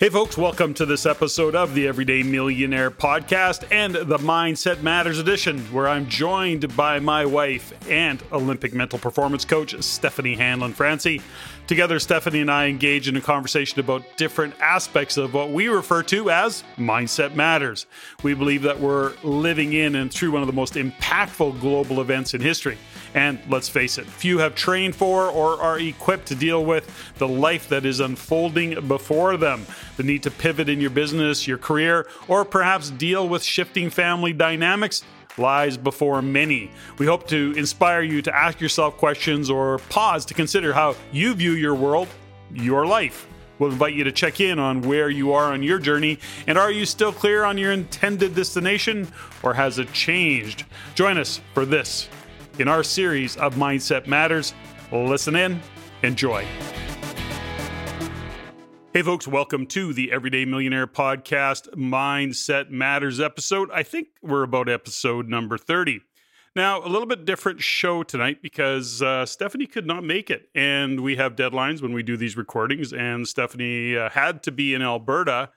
Hey, folks, welcome to this episode of the Everyday Millionaire podcast and the Mindset Matters edition, where I'm joined by my wife and Olympic mental performance coach, Stephanie Hanlon Francey. Together, Stephanie and I engage in a conversation about different aspects of what we refer to as Mindset Matters. We believe that we're living in and through one of the most impactful global events in history. And let's face it, few have trained for or are equipped to deal with the life that is unfolding before them. The need to pivot in your business, your career, or perhaps deal with shifting family dynamics lies before many. We hope to inspire you to ask yourself questions or pause to consider how you view your world, your life. We'll invite you to check in on where you are on your journey and are you still clear on your intended destination or has it changed? Join us for this in our series of Mindset Matters. Listen in, enjoy. Hey, folks, welcome to the Everyday Millionaire Podcast Mindset Matters episode. I think we're about episode number 30. Now, a little bit different show tonight because uh, Stephanie could not make it. And we have deadlines when we do these recordings. And Stephanie uh, had to be in Alberta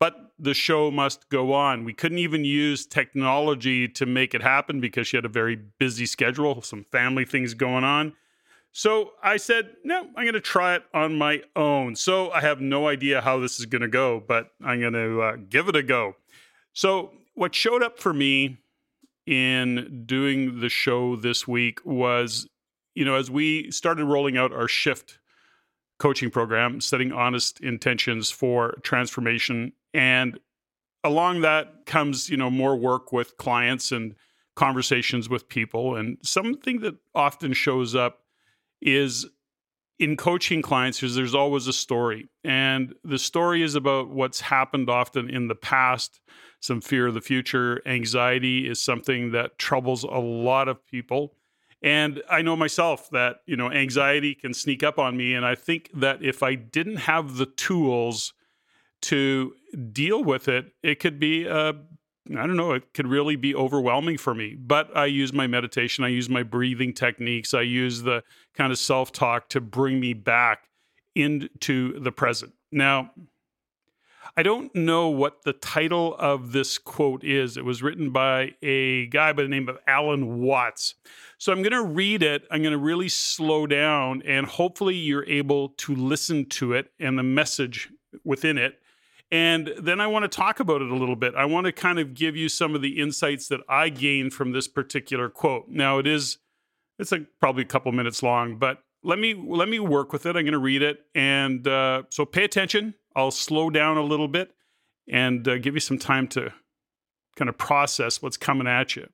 but the show must go on. We couldn't even use technology to make it happen because she had a very busy schedule, some family things going on. So I said, no, I'm going to try it on my own. So I have no idea how this is going to go, but I'm going to uh, give it a go. So, what showed up for me in doing the show this week was, you know, as we started rolling out our shift coaching program, setting honest intentions for transformation and along that comes, you know, more work with clients and conversations with people. And something that often shows up is in coaching clients is there's always a story. And the story is about what's happened often in the past, some fear of the future. Anxiety is something that troubles a lot of people. And I know myself that, you know, anxiety can sneak up on me. And I think that if I didn't have the tools to deal with it, it could be uh, I don't know, it could really be overwhelming for me. But I use my meditation, I use my breathing techniques, I use the kind of self talk to bring me back into the present. Now, I don't know what the title of this quote is. It was written by a guy by the name of Alan Watts. So I'm going to read it. I'm going to really slow down, and hopefully, you're able to listen to it and the message within it and then I want to talk about it a little bit. I want to kind of give you some of the insights that I gained from this particular quote. Now it is it's like probably a couple minutes long, but let me let me work with it. I'm going to read it, and uh, so pay attention. I'll slow down a little bit and uh, give you some time to kind of process what's coming at you.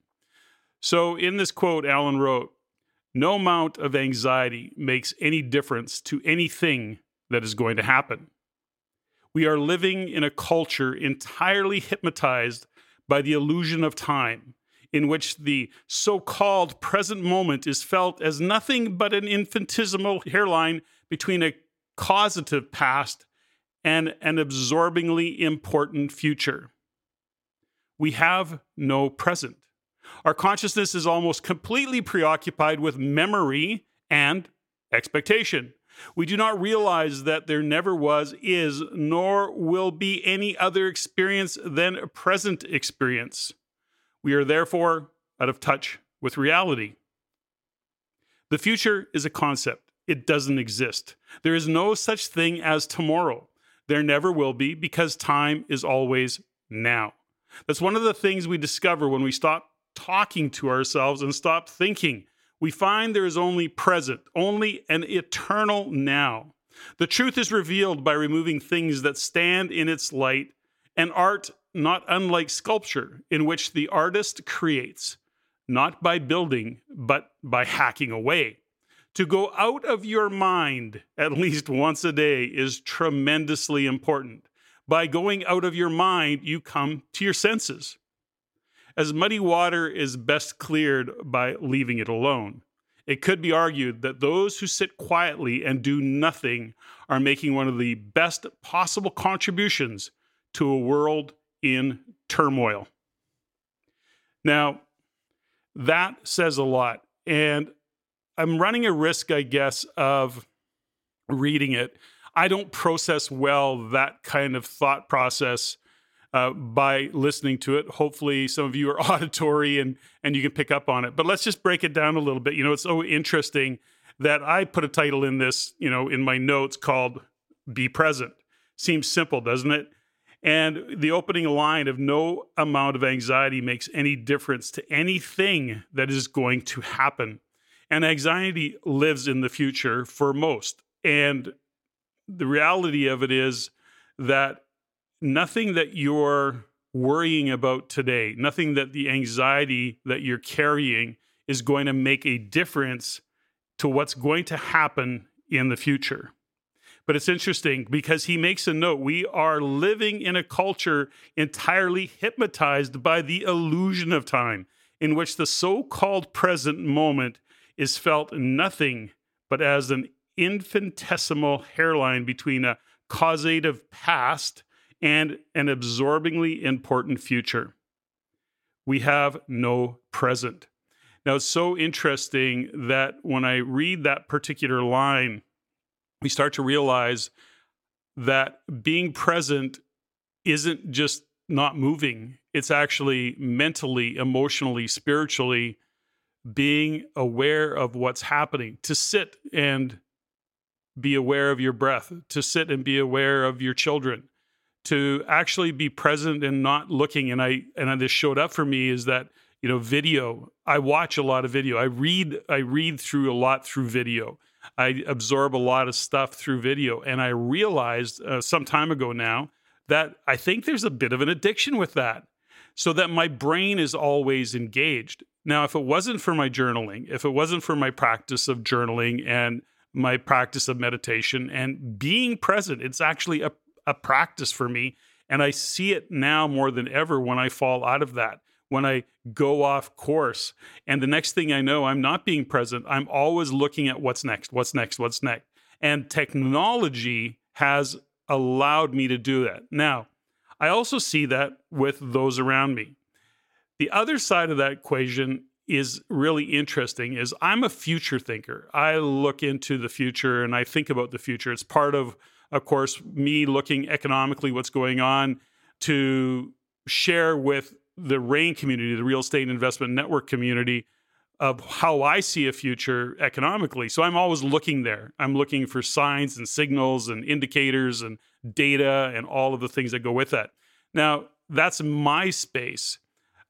So in this quote, Alan wrote, "No amount of anxiety makes any difference to anything that is going to happen." We are living in a culture entirely hypnotized by the illusion of time, in which the so called present moment is felt as nothing but an infinitesimal hairline between a causative past and an absorbingly important future. We have no present. Our consciousness is almost completely preoccupied with memory and expectation. We do not realize that there never was, is, nor will be any other experience than present experience. We are therefore out of touch with reality. The future is a concept, it doesn't exist. There is no such thing as tomorrow. There never will be because time is always now. That's one of the things we discover when we stop talking to ourselves and stop thinking we find there is only present, only an eternal now. The truth is revealed by removing things that stand in its light, and art not unlike sculpture, in which the artist creates, not by building, but by hacking away. To go out of your mind at least once a day is tremendously important. By going out of your mind, you come to your senses as muddy water is best cleared by leaving it alone. It could be argued that those who sit quietly and do nothing are making one of the best possible contributions to a world in turmoil. Now, that says a lot. And I'm running a risk, I guess, of reading it. I don't process well that kind of thought process uh, by listening to it. Hopefully, some of you are auditory and and you can pick up on it. But let's just break it down a little bit. You know, it's so interesting that I put a title in this, you know, in my notes called "Be Present." Seems simple, doesn't it? And the opening line of no amount of anxiety makes any difference to anything that is going to happen. And anxiety lives in the future for most. And the reality of it is that nothing that you're worrying about today, nothing that the anxiety that you're carrying is going to make a difference to what's going to happen in the future. But it's interesting because he makes a note. We are living in a culture entirely hypnotized by the illusion of time, in which the so called present moment is felt nothing but as an infinitesimal hairline between a causative past and an absorbingly important future. We have no present. Now, it's so interesting that when I read that particular line, we start to realize that being present isn't just not moving, it's actually mentally, emotionally, spiritually being aware of what's happening, to sit and be aware of your breath, to sit and be aware of your children, to actually be present and not looking. And I and this showed up for me is that you know video. I watch a lot of video. I read I read through a lot through video. I absorb a lot of stuff through video. And I realized uh, some time ago now that I think there's a bit of an addiction with that. So that my brain is always engaged. Now, if it wasn't for my journaling, if it wasn't for my practice of journaling and my practice of meditation and being present, it's actually a, a practice for me. And I see it now more than ever when I fall out of that when I go off course. And the next thing I know, I'm not being present. I'm always looking at what's next, what's next, what's next. And technology has allowed me to do that. Now, I also see that with those around me. The other side of that equation is really interesting is I'm a future thinker. I look into the future and I think about the future. It's part of of course me looking economically what's going on to share with the RAIN community, the real estate investment network community, of how I see a future economically. So I'm always looking there. I'm looking for signs and signals and indicators and data and all of the things that go with that. Now, that's my space.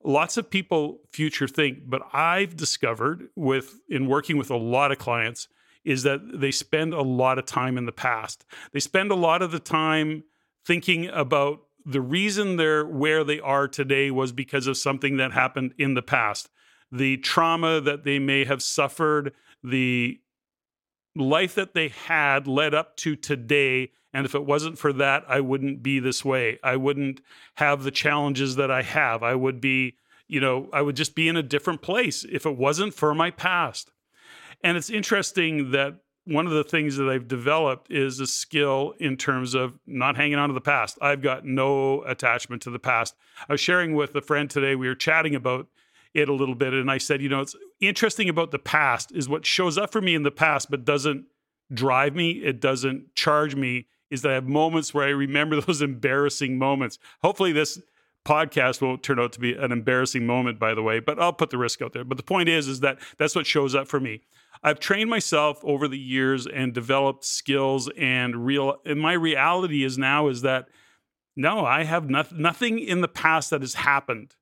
Lots of people future think, but I've discovered with in working with a lot of clients is that they spend a lot of time in the past. They spend a lot of the time thinking about the reason they're where they are today was because of something that happened in the past. The trauma that they may have suffered, the life that they had led up to today. And if it wasn't for that, I wouldn't be this way. I wouldn't have the challenges that I have. I would be, you know, I would just be in a different place if it wasn't for my past. And it's interesting that one of the things that I've developed is a skill in terms of not hanging on to the past. I've got no attachment to the past. I was sharing with a friend today, we were chatting about it a little bit, and I said, you know, it's interesting about the past is what shows up for me in the past, but doesn't drive me, it doesn't charge me, is that I have moments where I remember those embarrassing moments. Hopefully, this podcast won't turn out to be an embarrassing moment, by the way, but I'll put the risk out there. But the point is, is that that's what shows up for me. I've trained myself over the years and developed skills and real and my reality is now is that no, I have no, nothing in the past that has happened.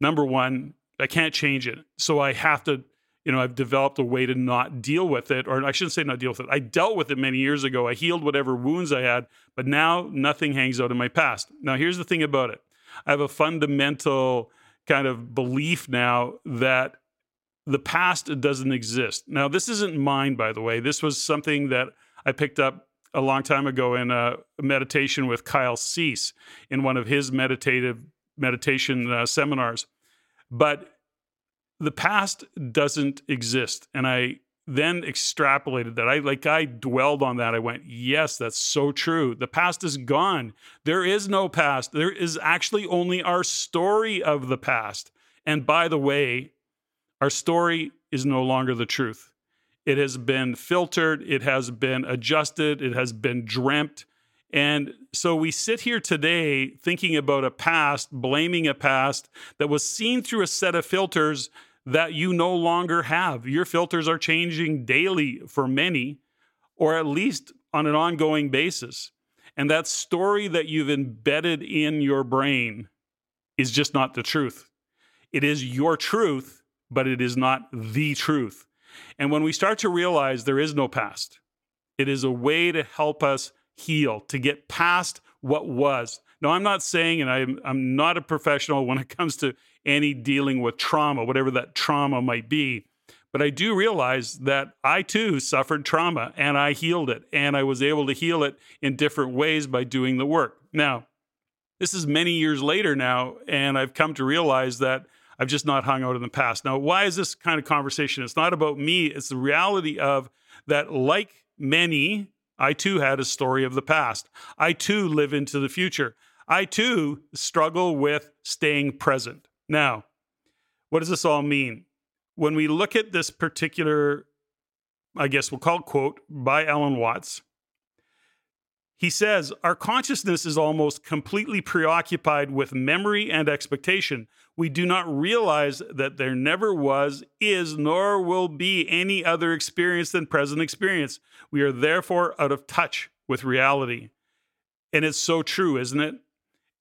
Number 1, I can't change it. So I have to you know, I've developed a way to not deal with it, or I shouldn't say not deal with it. I dealt with it many years ago. I healed whatever wounds I had, but now nothing hangs out in my past. Now, here's the thing about it I have a fundamental kind of belief now that the past doesn't exist. Now, this isn't mine, by the way. This was something that I picked up a long time ago in a meditation with Kyle Cease in one of his meditative meditation uh, seminars. But the past doesn't exist. And I then extrapolated that. I like I dwelled on that. I went, yes, that's so true. The past is gone. There is no past. There is actually only our story of the past. And by the way, our story is no longer the truth. it has been filtered, it has been adjusted, it has been dreamt. And so we sit here today thinking about a past, blaming a past that was seen through a set of filters that you no longer have. Your filters are changing daily for many, or at least on an ongoing basis. And that story that you've embedded in your brain is just not the truth. It is your truth, but it is not the truth. And when we start to realize there is no past, it is a way to help us heal, to get past what was. Now, I'm not saying, and I'm, I'm not a professional when it comes to any dealing with trauma, whatever that trauma might be. But I do realize that I too suffered trauma and I healed it. And I was able to heal it in different ways by doing the work. Now, this is many years later now, and I've come to realize that I've just not hung out in the past. Now, why is this kind of conversation? It's not about me, it's the reality of that, like many, I too had a story of the past. I too live into the future. I too struggle with staying present. Now, what does this all mean? When we look at this particular, I guess we'll call it quote by Alan Watts, he says, Our consciousness is almost completely preoccupied with memory and expectation. We do not realize that there never was, is, nor will be any other experience than present experience. We are therefore out of touch with reality. And it's so true, isn't it?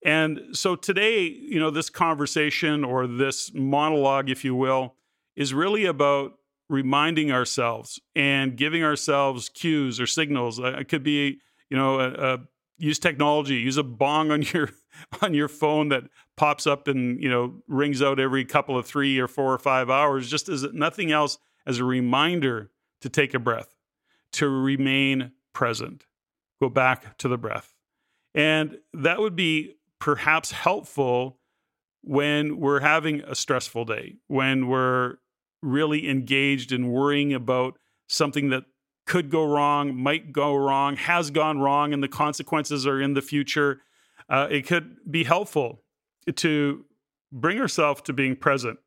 And so today, you know, this conversation or this monologue, if you will, is really about reminding ourselves and giving ourselves cues or signals. It could be, you know, a, a, use technology, use a bong on your on your phone that pops up and you know rings out every couple of three or four or five hours, just as nothing else as a reminder to take a breath, to remain present, go back to the breath, and that would be perhaps helpful when we're having a stressful day, when we're really engaged in worrying about something that could go wrong, might go wrong, has gone wrong, and the consequences are in the future. Uh, it could be helpful to bring ourselves to being present.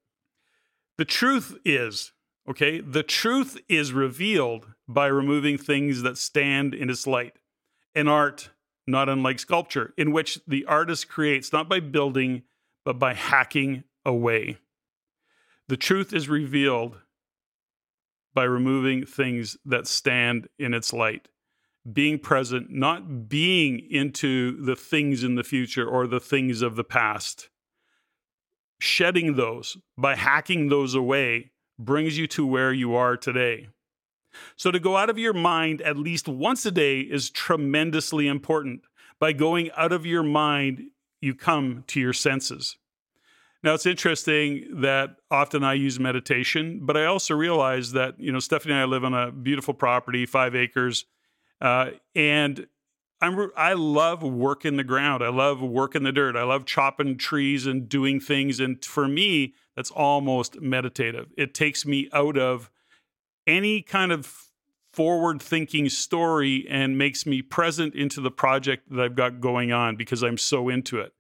The truth is, okay, the truth is revealed by removing things that stand in its light. An art, not unlike sculpture, in which the artist creates not by building, but by hacking away. The truth is revealed by removing things that stand in its light. Being present, not being into the things in the future or the things of the past. Shedding those by hacking those away brings you to where you are today. So, to go out of your mind at least once a day is tremendously important. By going out of your mind, you come to your senses. Now, it's interesting that often I use meditation, but I also realize that, you know, Stephanie and I live on a beautiful property, five acres, uh, and I'm, I love working the ground. I love working the dirt. I love chopping trees and doing things. And for me, that's almost meditative. It takes me out of any kind of forward thinking story and makes me present into the project that I've got going on because I'm so into it.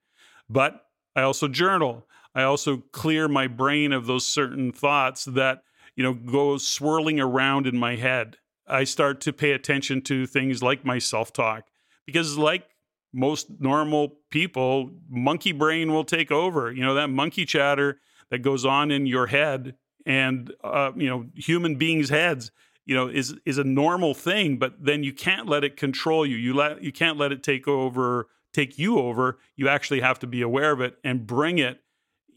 But I also journal. I also clear my brain of those certain thoughts that, you know, go swirling around in my head. I start to pay attention to things like my self talk because, like most normal people, monkey brain will take over. You know, that monkey chatter that goes on in your head and uh, you know human beings' heads you know is is a normal thing but then you can't let it control you you let you can't let it take over take you over you actually have to be aware of it and bring it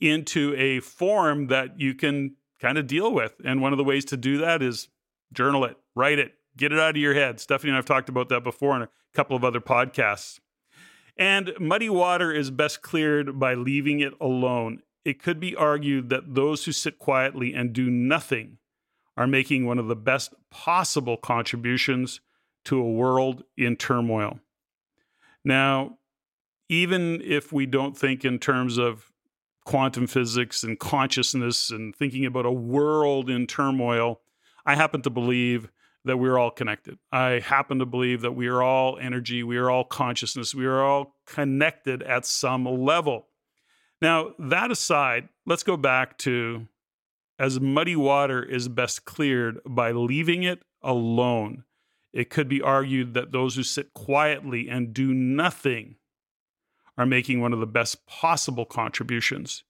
into a form that you can kind of deal with. And one of the ways to do that is journal it write it get it out of your head. Stephanie and i've talked about that before in a couple of other podcasts. And muddy water is best cleared by leaving it alone. It could be argued that those who sit quietly and do nothing are making one of the best possible contributions to a world in turmoil. Now, even if we don't think in terms of quantum physics and consciousness and thinking about a world in turmoil, I happen to believe that we're all connected. I happen to believe that we are all energy, we are all consciousness, we are all connected at some level. Now, that aside, let's go back to as muddy water is best cleared by leaving it alone. It could be argued that those who sit quietly and do nothing are making one of the best possible contributions.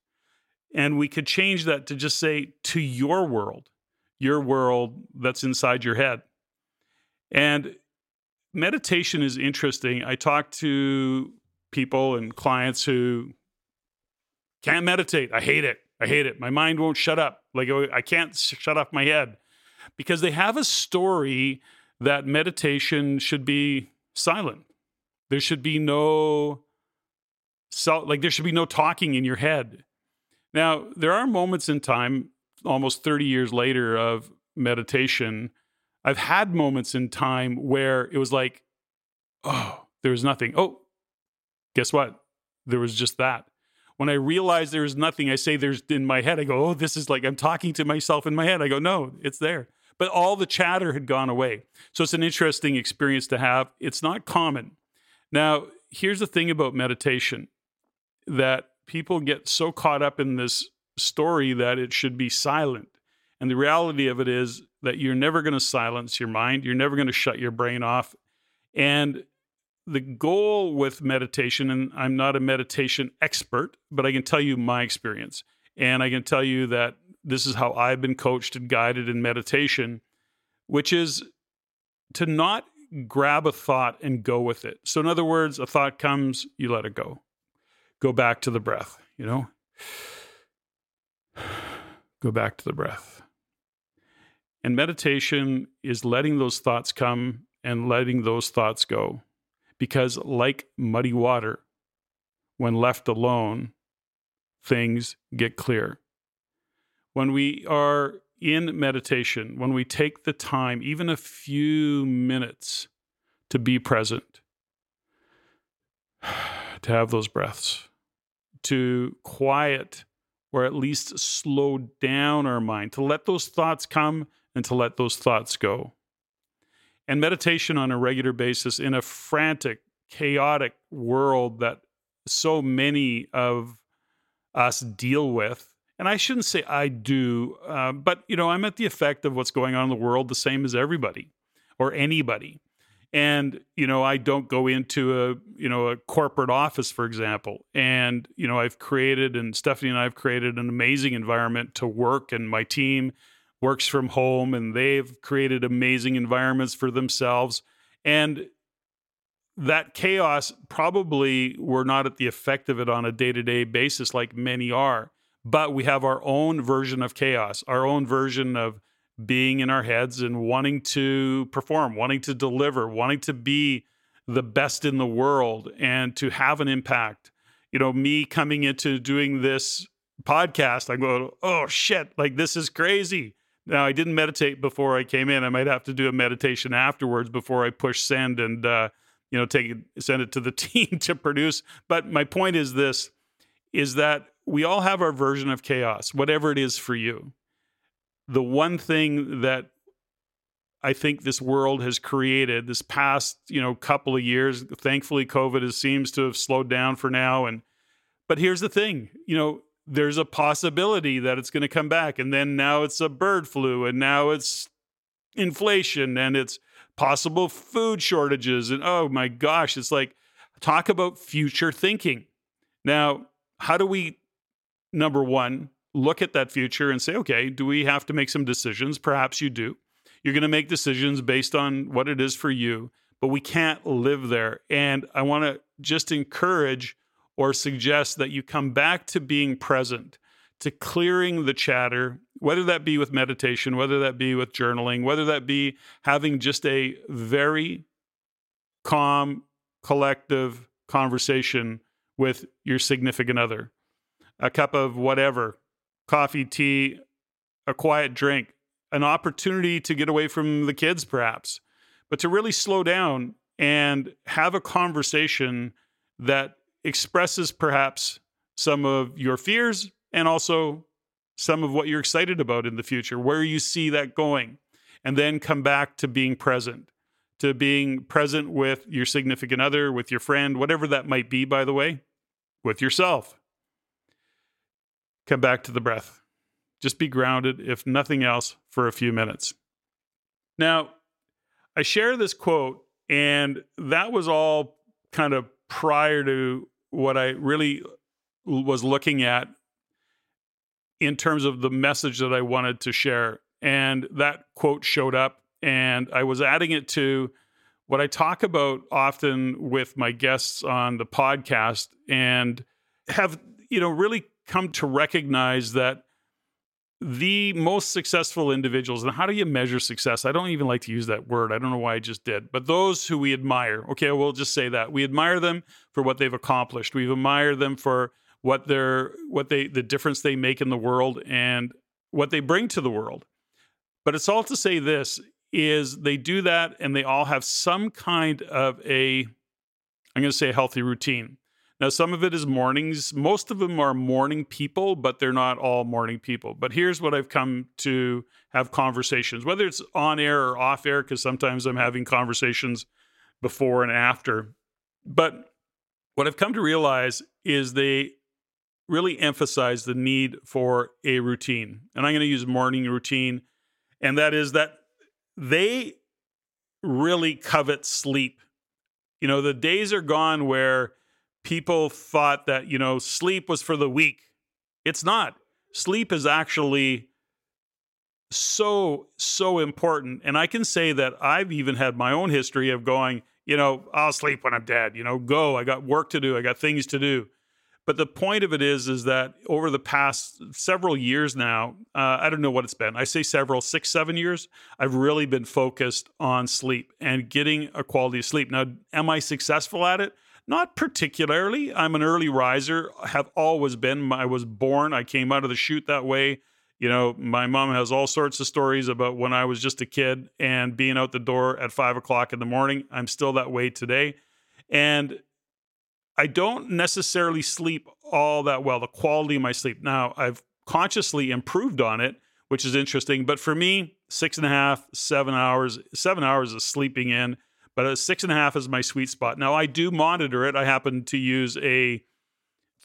And we could change that to just say to your world, your world that's inside your head. And meditation is interesting. I talk to people and clients who can't meditate. I hate it. I hate it. My mind won't shut up. Like oh, I can't shut off my head because they have a story that meditation should be silent. There should be no like there should be no talking in your head. Now, there are moments in time almost 30 years later of meditation. I've had moments in time where it was like, oh, there was nothing. Oh, guess what? There was just that. When I realize there is nothing, I say there's in my head, I go, oh, this is like I'm talking to myself in my head. I go, no, it's there. But all the chatter had gone away. So it's an interesting experience to have. It's not common. Now, here's the thing about meditation that people get so caught up in this story that it should be silent. And the reality of it is that you're never going to silence your mind, you're never going to shut your brain off. And the goal with meditation, and I'm not a meditation expert, but I can tell you my experience. And I can tell you that this is how I've been coached and guided in meditation, which is to not grab a thought and go with it. So, in other words, a thought comes, you let it go. Go back to the breath, you know? Go back to the breath. And meditation is letting those thoughts come and letting those thoughts go. Because, like muddy water, when left alone, things get clear. When we are in meditation, when we take the time, even a few minutes, to be present, to have those breaths, to quiet or at least slow down our mind, to let those thoughts come and to let those thoughts go. And meditation on a regular basis in a frantic, chaotic world that so many of us deal with. And I shouldn't say I do, uh, but you know, I'm at the effect of what's going on in the world the same as everybody or anybody and you know i don't go into a you know a corporate office for example. And you know i've created and stephanie and i've created an amazing environment to work and my team works from home and they've created amazing environments for themselves. And that chaos probably we're not at the effect of it on a day-to-day basis like many are but we have our own version of chaos our own version of being in our heads and wanting to perform, wanting to deliver, wanting to be the best in the world and to have an impact. You know, me coming into doing this podcast, I go, oh shit, like this is crazy. Now, I didn't meditate before I came in. I might have to do a meditation afterwards before I push send and, uh, you know, take it, send it to the team to produce. But my point is this is that we all have our version of chaos, whatever it is for you the one thing that I think this world has created this past, you know, couple of years. Thankfully, COVID has, seems to have slowed down for now. And but here's the thing, you know, there's a possibility that it's going to come back, and then now it's a bird flu, and now it's inflation, and it's possible food shortages, and oh my gosh, it's like talk about future thinking. Now, how do we number one look at that future and say, okay, do we have to make some decisions? Perhaps you do. You're going to make decisions based on what it is for you, but we can't live there. And I want to just encourage or suggest that you come back to being present, to clearing the chatter, whether that be with meditation, whether that be with journaling, whether that be having just a very calm, collective conversation with your significant other. A cup of whatever, coffee, tea, a quiet drink, an opportunity to get away from the kids, perhaps, but to really slow down and have a conversation that expresses perhaps some of your fears and also some of what you're excited about in the future, where you see that going, and then come back to being present, to being present with your significant other, with your friend, whatever that might be, by the way, with yourself come back to the breath. Just be grounded, if nothing else, for a few minutes. Now, I share this quote, and that was all kind of prior to what I really was looking at in terms of the message that I wanted to share. And that quote showed up, and I was adding it to what I talk about often with my guests on the podcast and have, you know, really come to recognize that the most successful individuals, and how do you measure success? I don't even like to use that word. I don't know why I just did, but those who we admire, okay, we'll just say that. We admire them for what they've accomplished. We admire them for what they're, what they, the difference they make in the world and what they bring to the world. But it's all to say this is they do that and they all have some kind of a, I'm going to say a healthy routine. Now, some of it is mornings. Most of them are morning people, but they're not all morning people. But here's what I've come to have conversations, whether it's on air or off air, because sometimes I'm having conversations before and after. But what I've come to realize is they really emphasize the need for a routine. And I'm going to use morning routine. And that is that they really covet sleep. You know, the days are gone where people thought that, you know, sleep was for the weak. It's not. Sleep is actually so, so important. And I can say that I've even had my own history of going, you know, I'll sleep when I'm dead, you know, go. I got work to do, I got things to do. But the point of it is, is that over the past several years now, uh, I don't know what it's been. I say several, six, seven years. I've really been focused on sleep and getting a quality of sleep. Now, am I successful at it? Not particularly. I'm an early riser, have always been. I was born, I came out of the chute that way. You know, my mom has all sorts of stories about when I was just a kid and being out the door at five o'clock in the morning. I'm still that way today. And I don't necessarily sleep all that well, the quality of my sleep. Now, I've consciously improved on it, which is interesting. But for me, six and a half, seven hours, seven hours of sleeping in but a six and a half is my sweet spot. Now I do monitor it. I happen to use a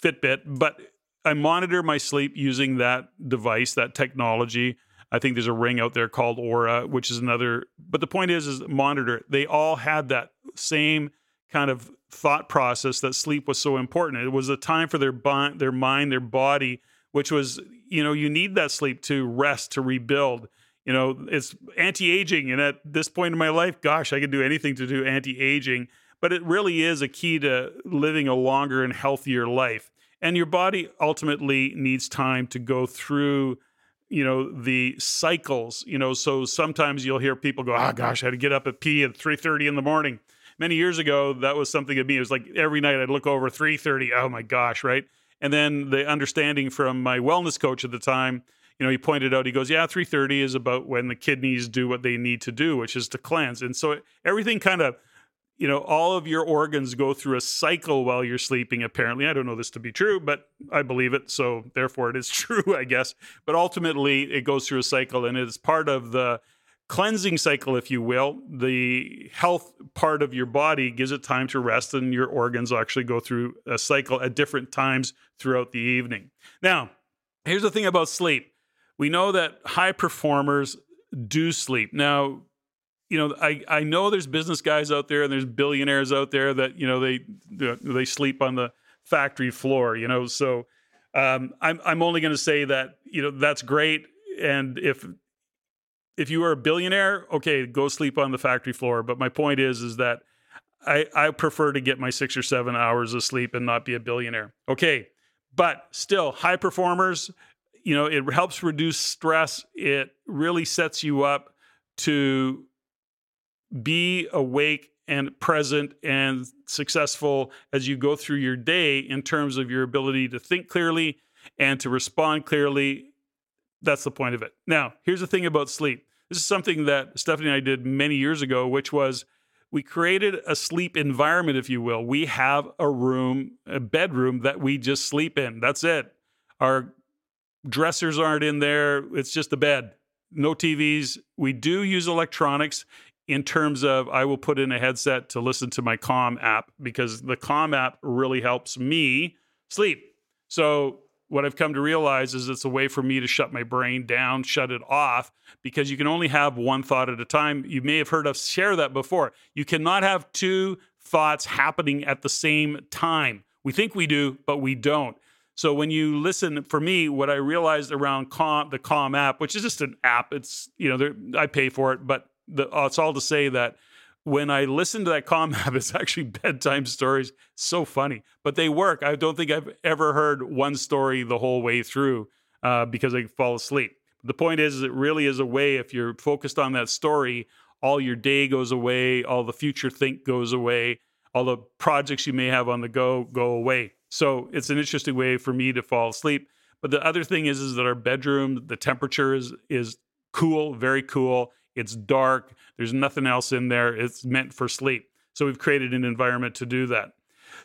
Fitbit, but I monitor my sleep using that device, that technology. I think there's a ring out there called Oura, which is another. But the point is, is monitor. They all had that same kind of thought process that sleep was so important. It was a time for their bond, their mind, their body, which was you know you need that sleep to rest, to rebuild you know, it's anti-aging. And at this point in my life, gosh, I could do anything to do anti-aging. But it really is a key to living a longer and healthier life. And your body ultimately needs time to go through, you know, the cycles. You know, so sometimes you'll hear people go, "Oh gosh, I had to get up at P at three thirty in the morning." Many years ago, that was something of me. It was like every night I'd look over three thirty. Oh my gosh, right? And then the understanding from my wellness coach at the time you know, he pointed out, he goes, yeah, 330 is about when the kidneys do what they need to do, which is to cleanse. And so everything kind of, you know, all of your organs go through a cycle while you're sleeping, apparently. I don't know this to be true, but I believe it. So therefore it is true, I guess. But ultimately it goes through a cycle and it's part of the cleansing cycle, if you will. The health part of your body gives it time to rest, and your organs actually go through a cycle at different times throughout the evening. Now, here's the thing about sleep we know that high performers do sleep. Now, you know, I, I know there's business guys out there and there's billionaires out there that, you know, they they sleep on the factory floor, you know. So um, I'm I'm only going to say that, you know, that's great. And if if you are a billionaire, okay, go sleep on the factory floor. But my point is, is that I, I prefer to get my six or seven hours of sleep and not be a billionaire. Okay. But still, high performers, you know, it helps reduce stress. It really sets you up to be awake and present and successful as you go through your day in terms of your ability to think clearly and to respond clearly. That's the point of it. Now, here's the thing about sleep. This is something that Stephanie and I did many years ago, which was we created a sleep environment, if you will. We have a room, a bedroom that we just sleep in. That's it. Our dressers aren't in there. It's just a bed, no TVs. We do use electronics in terms of I will put in a headset to listen to my Calm app because the Calm app really helps me sleep. So what I've come to realize is it's a way for me to shut my brain down, shut it off, because you can only have one thought at a time. You may have heard us share that before. You cannot have two thoughts happening at the same time. We think we do, but we don't. So when you listen, for me, what I realized around Calm, the Calm app, which is just an app, it's you know I pay for it, but the, uh, it's all to say that when I listen to that Calm app, it's actually bedtime stories. So funny, but they work. I don't think I've ever heard one story the whole way through uh, because I fall asleep. The point is, is, it really is a way if you're focused on that story, all your day goes away, all the future think goes away, all the projects you may have on the go go away. So it's an interesting way for me to fall asleep. But the other thing is, is that our bedroom, the temperature is is cool, very cool. It's dark. There's nothing else in there. It's meant for sleep. So we've created an environment to do that.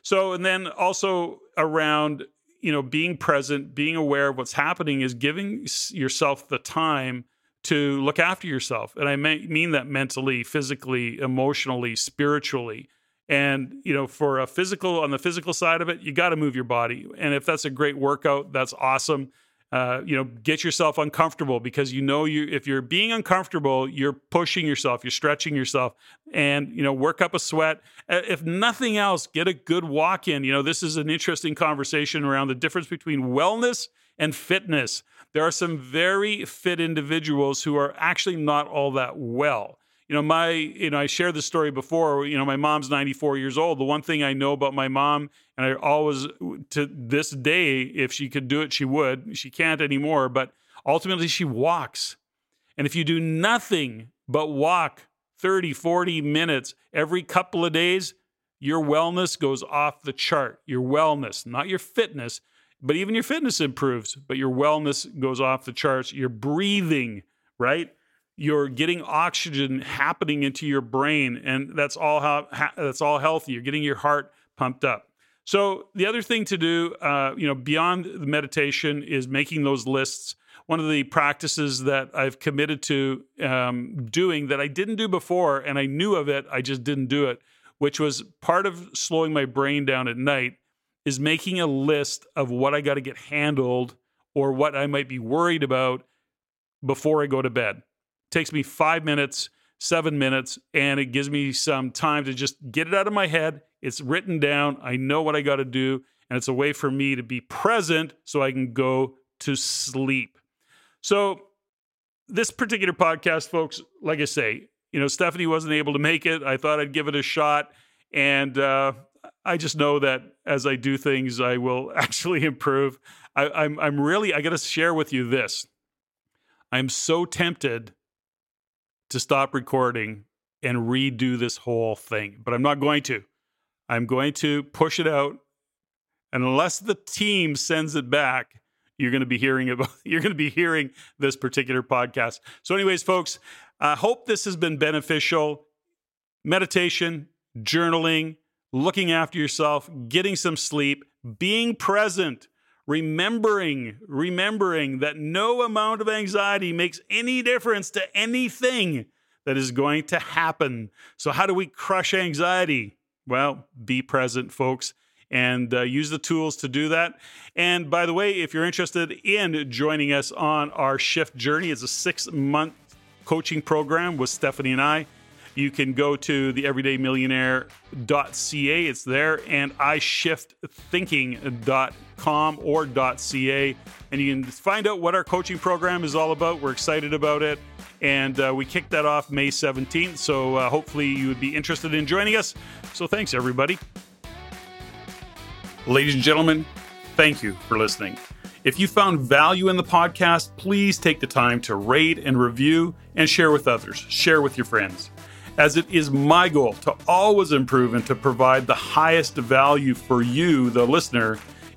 So and then also around you know being present, being aware of what's happening is giving yourself the time to look after yourself. And I mean that mentally, physically, emotionally, spiritually. And you know, for a physical on the physical side of it, you got to move your body. And if that's a great workout, that's awesome. Uh, you know, get yourself uncomfortable because you know you if you're being uncomfortable, you're pushing yourself, you're stretching yourself, and you know, work up a sweat. If nothing else, get a good walk in. You know, this is an interesting conversation around the difference between wellness and fitness. There are some very fit individuals who are actually not all that well you know my you know i shared the story before you know my mom's 94 years old. The one thing i know about my mom and i always to this day if she could do it she would. She can't anymore but ultimately she walks. And if you do nothing but walk 30 40 minutes every couple of days your wellness goes off the chart. Your wellness not your fitness but even your fitness improves but your wellness goes off the charts. Your breathing right you're getting oxygen happening into your brain and that's all how that's all healthy. You're getting your heart pumped up. So the other thing to do uh, you know beyond the meditation is making those lists. One of the practices that i've committed to um, doing that i didn't do before and i knew of it i just didn't do it which was part of slowing my brain down at night is making a list of what i got to get handled or what i might be worried about before i go to bed takes me five minutes, seven minutes, and it gives me some time to just get it out of my head. It's written down. I know what I got to do. And it's a way for me to be present so I can go to sleep. So, this particular podcast, folks, like I say, you know, Stephanie wasn't able to make it. I thought I'd give it a shot. And uh, I just know that as I do things, I will actually improve. I, I'm, I'm really, I got to share with you this. I'm so tempted to stop recording and redo this whole thing, but I'm not going to. I'm going to push it out. And unless the team sends it back, you're going to be hearing about you're going to be hearing this particular podcast. So anyways, folks, I hope this has been beneficial. Meditation, journaling, looking after yourself, getting some sleep, being present, remembering, remembering that no amount of anxiety makes any difference to anything that is going to happen. So, how do we crush anxiety? Well, be present, folks, and uh, use the tools to do that. And by the way, if you're interested in joining us on our shift journey, it's a six month coaching program with Stephanie and I you can go to the everydaymillionaire.ca. It's there, and ishiftThinking.com or .ca, and you can find out what our coaching program is all about. We're excited about it, and uh, we kicked that off May 17th. So uh, hopefully you would be interested in joining us. So thanks, everybody. Ladies and gentlemen, thank you for listening. If you found value in the podcast, please take the time to rate and review and share with others. Share with your friends as it is my goal to always improve and to provide the highest value for you, the listener.